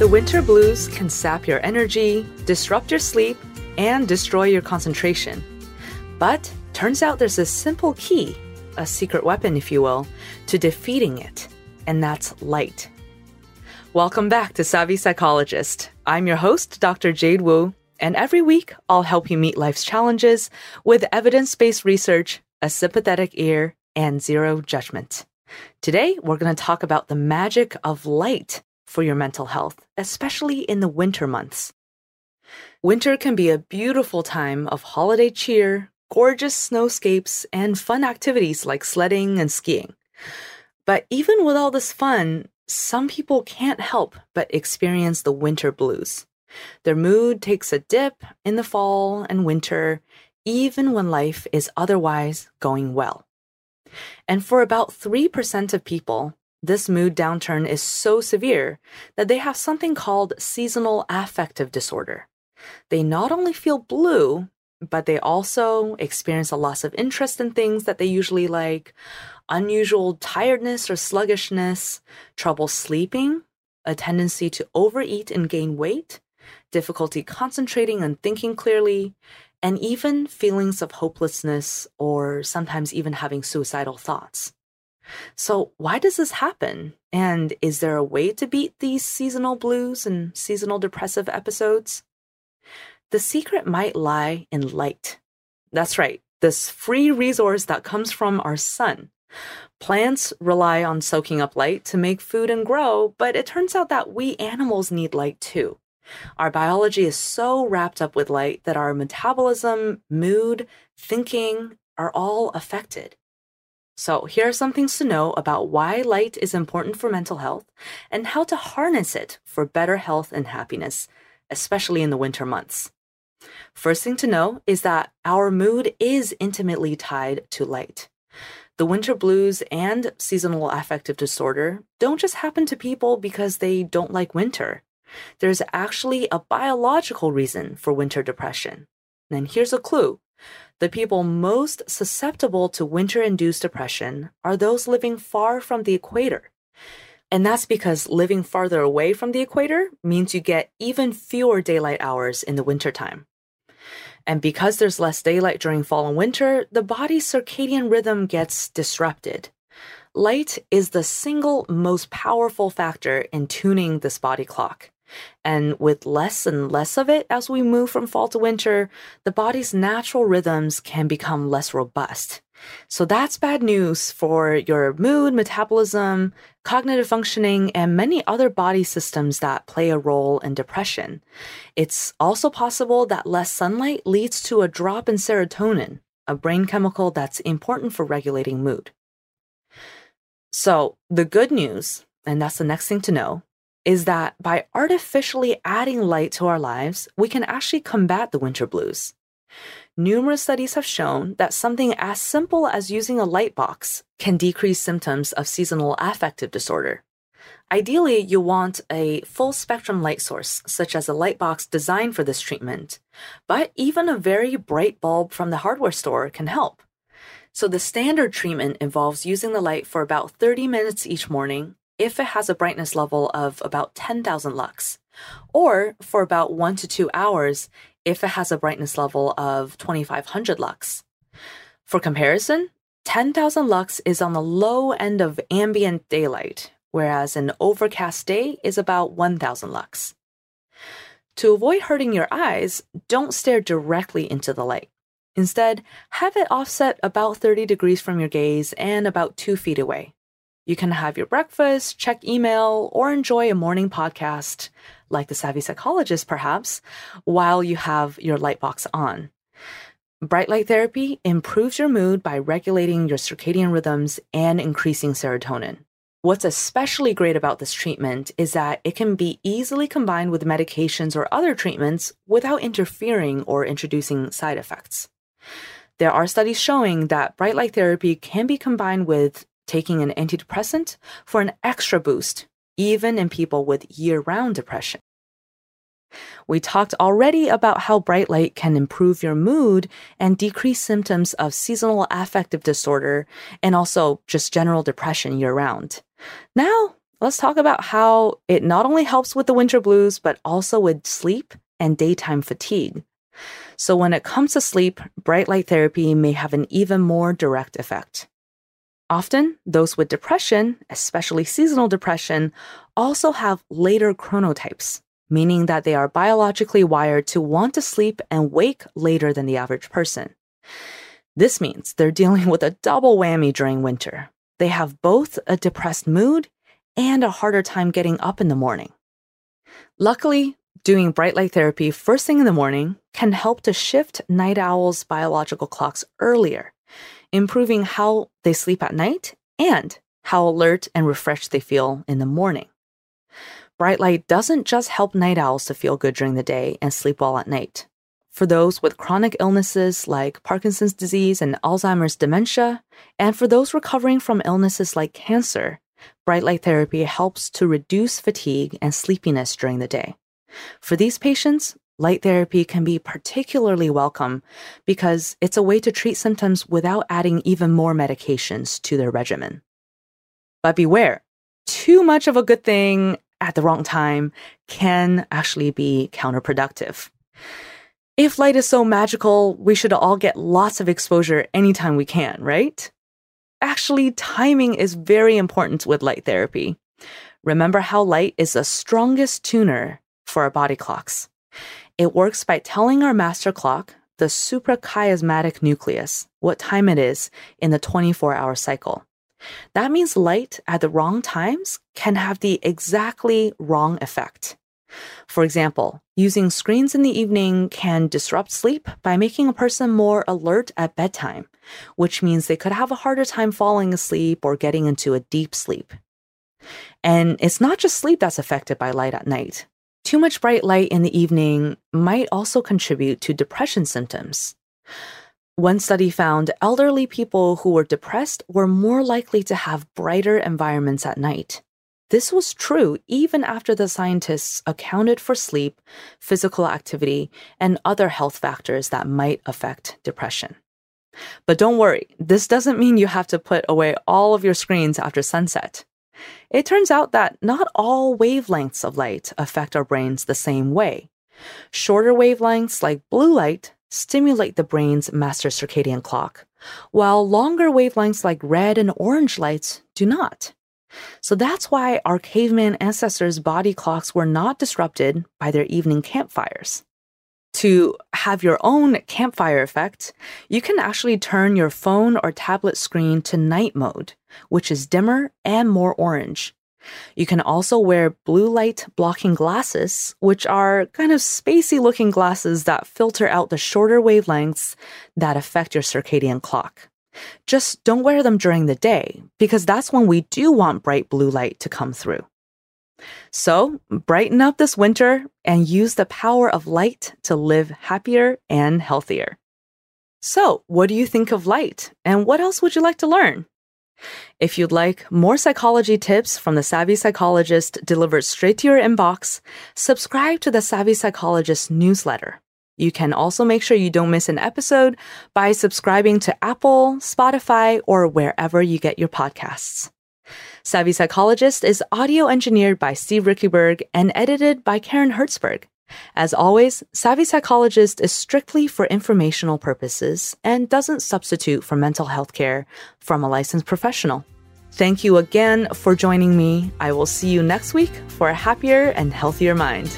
The winter blues can sap your energy, disrupt your sleep, and destroy your concentration. But turns out there's a simple key, a secret weapon, if you will, to defeating it, and that's light. Welcome back to Savvy Psychologist. I'm your host, Dr. Jade Wu, and every week I'll help you meet life's challenges with evidence based research, a sympathetic ear, and zero judgment. Today, we're going to talk about the magic of light for your mental health, especially in the winter months. Winter can be a beautiful time of holiday cheer, gorgeous snowscapes, and fun activities like sledding and skiing. But even with all this fun, some people can't help but experience the winter blues. Their mood takes a dip in the fall and winter, even when life is otherwise going well. And for about 3% of people, this mood downturn is so severe that they have something called seasonal affective disorder. They not only feel blue, but they also experience a loss of interest in things that they usually like, unusual tiredness or sluggishness, trouble sleeping, a tendency to overeat and gain weight, difficulty concentrating and thinking clearly, and even feelings of hopelessness or sometimes even having suicidal thoughts. So, why does this happen? And is there a way to beat these seasonal blues and seasonal depressive episodes? The secret might lie in light. That's right, this free resource that comes from our sun. Plants rely on soaking up light to make food and grow, but it turns out that we animals need light too. Our biology is so wrapped up with light that our metabolism, mood, thinking are all affected. So, here are some things to know about why light is important for mental health and how to harness it for better health and happiness, especially in the winter months. First thing to know is that our mood is intimately tied to light. The winter blues and seasonal affective disorder don't just happen to people because they don't like winter. There's actually a biological reason for winter depression. And here's a clue the people most susceptible to winter induced depression are those living far from the equator. And that's because living farther away from the equator means you get even fewer daylight hours in the wintertime. And because there's less daylight during fall and winter, the body's circadian rhythm gets disrupted. Light is the single most powerful factor in tuning this body clock. And with less and less of it as we move from fall to winter, the body's natural rhythms can become less robust. So that's bad news for your mood, metabolism, cognitive functioning, and many other body systems that play a role in depression. It's also possible that less sunlight leads to a drop in serotonin, a brain chemical that's important for regulating mood. So the good news, and that's the next thing to know, is that by artificially adding light to our lives, we can actually combat the winter blues. Numerous studies have shown that something as simple as using a light box can decrease symptoms of seasonal affective disorder. Ideally, you want a full spectrum light source, such as a light box designed for this treatment, but even a very bright bulb from the hardware store can help. So, the standard treatment involves using the light for about 30 minutes each morning if it has a brightness level of about 10,000 lux, or for about one to two hours if it has a brightness level of 2500 lux. For comparison, 10,000 lux is on the low end of ambient daylight, whereas an overcast day is about 1000 lux. To avoid hurting your eyes, don't stare directly into the light. Instead, have it offset about 30 degrees from your gaze and about two feet away. You can have your breakfast, check email, or enjoy a morning podcast, like The Savvy Psychologist, perhaps, while you have your light box on. Bright light therapy improves your mood by regulating your circadian rhythms and increasing serotonin. What's especially great about this treatment is that it can be easily combined with medications or other treatments without interfering or introducing side effects. There are studies showing that bright light therapy can be combined with taking an antidepressant for an extra boost, even in people with year round depression. We talked already about how bright light can improve your mood and decrease symptoms of seasonal affective disorder and also just general depression year round. Now, let's talk about how it not only helps with the winter blues, but also with sleep and daytime fatigue. So, when it comes to sleep, bright light therapy may have an even more direct effect. Often, those with depression, especially seasonal depression, also have later chronotypes, meaning that they are biologically wired to want to sleep and wake later than the average person. This means they're dealing with a double whammy during winter. They have both a depressed mood and a harder time getting up in the morning. Luckily, doing bright light therapy first thing in the morning can help to shift night owls' biological clocks earlier, improving how they sleep at night and how alert and refreshed they feel in the morning. Bright light doesn't just help night owls to feel good during the day and sleep well at night. For those with chronic illnesses like Parkinson's disease and Alzheimer's dementia, and for those recovering from illnesses like cancer, bright light therapy helps to reduce fatigue and sleepiness during the day. For these patients, light therapy can be particularly welcome because it's a way to treat symptoms without adding even more medications to their regimen. But beware, too much of a good thing at the wrong time can actually be counterproductive. If light is so magical, we should all get lots of exposure anytime we can, right? Actually, timing is very important with light therapy. Remember how light is the strongest tuner for our body clocks. It works by telling our master clock, the suprachiasmatic nucleus, what time it is in the 24 hour cycle. That means light at the wrong times can have the exactly wrong effect. For example, using screens in the evening can disrupt sleep by making a person more alert at bedtime, which means they could have a harder time falling asleep or getting into a deep sleep. And it's not just sleep that's affected by light at night. Too much bright light in the evening might also contribute to depression symptoms. One study found elderly people who were depressed were more likely to have brighter environments at night. This was true even after the scientists accounted for sleep, physical activity, and other health factors that might affect depression. But don't worry, this doesn't mean you have to put away all of your screens after sunset. It turns out that not all wavelengths of light affect our brains the same way. Shorter wavelengths like blue light stimulate the brain's master circadian clock, while longer wavelengths like red and orange lights do not. So that's why our caveman ancestors' body clocks were not disrupted by their evening campfires. To have your own campfire effect, you can actually turn your phone or tablet screen to night mode, which is dimmer and more orange. You can also wear blue light blocking glasses, which are kind of spacey looking glasses that filter out the shorter wavelengths that affect your circadian clock. Just don't wear them during the day because that's when we do want bright blue light to come through. So, brighten up this winter and use the power of light to live happier and healthier. So, what do you think of light and what else would you like to learn? If you'd like more psychology tips from the Savvy Psychologist delivered straight to your inbox, subscribe to the Savvy Psychologist newsletter. You can also make sure you don't miss an episode by subscribing to Apple, Spotify, or wherever you get your podcasts. Savvy Psychologist is audio engineered by Steve Riekeberg and edited by Karen Hertzberg. As always, Savvy Psychologist is strictly for informational purposes and doesn't substitute for mental health care from a licensed professional. Thank you again for joining me. I will see you next week for a happier and healthier mind.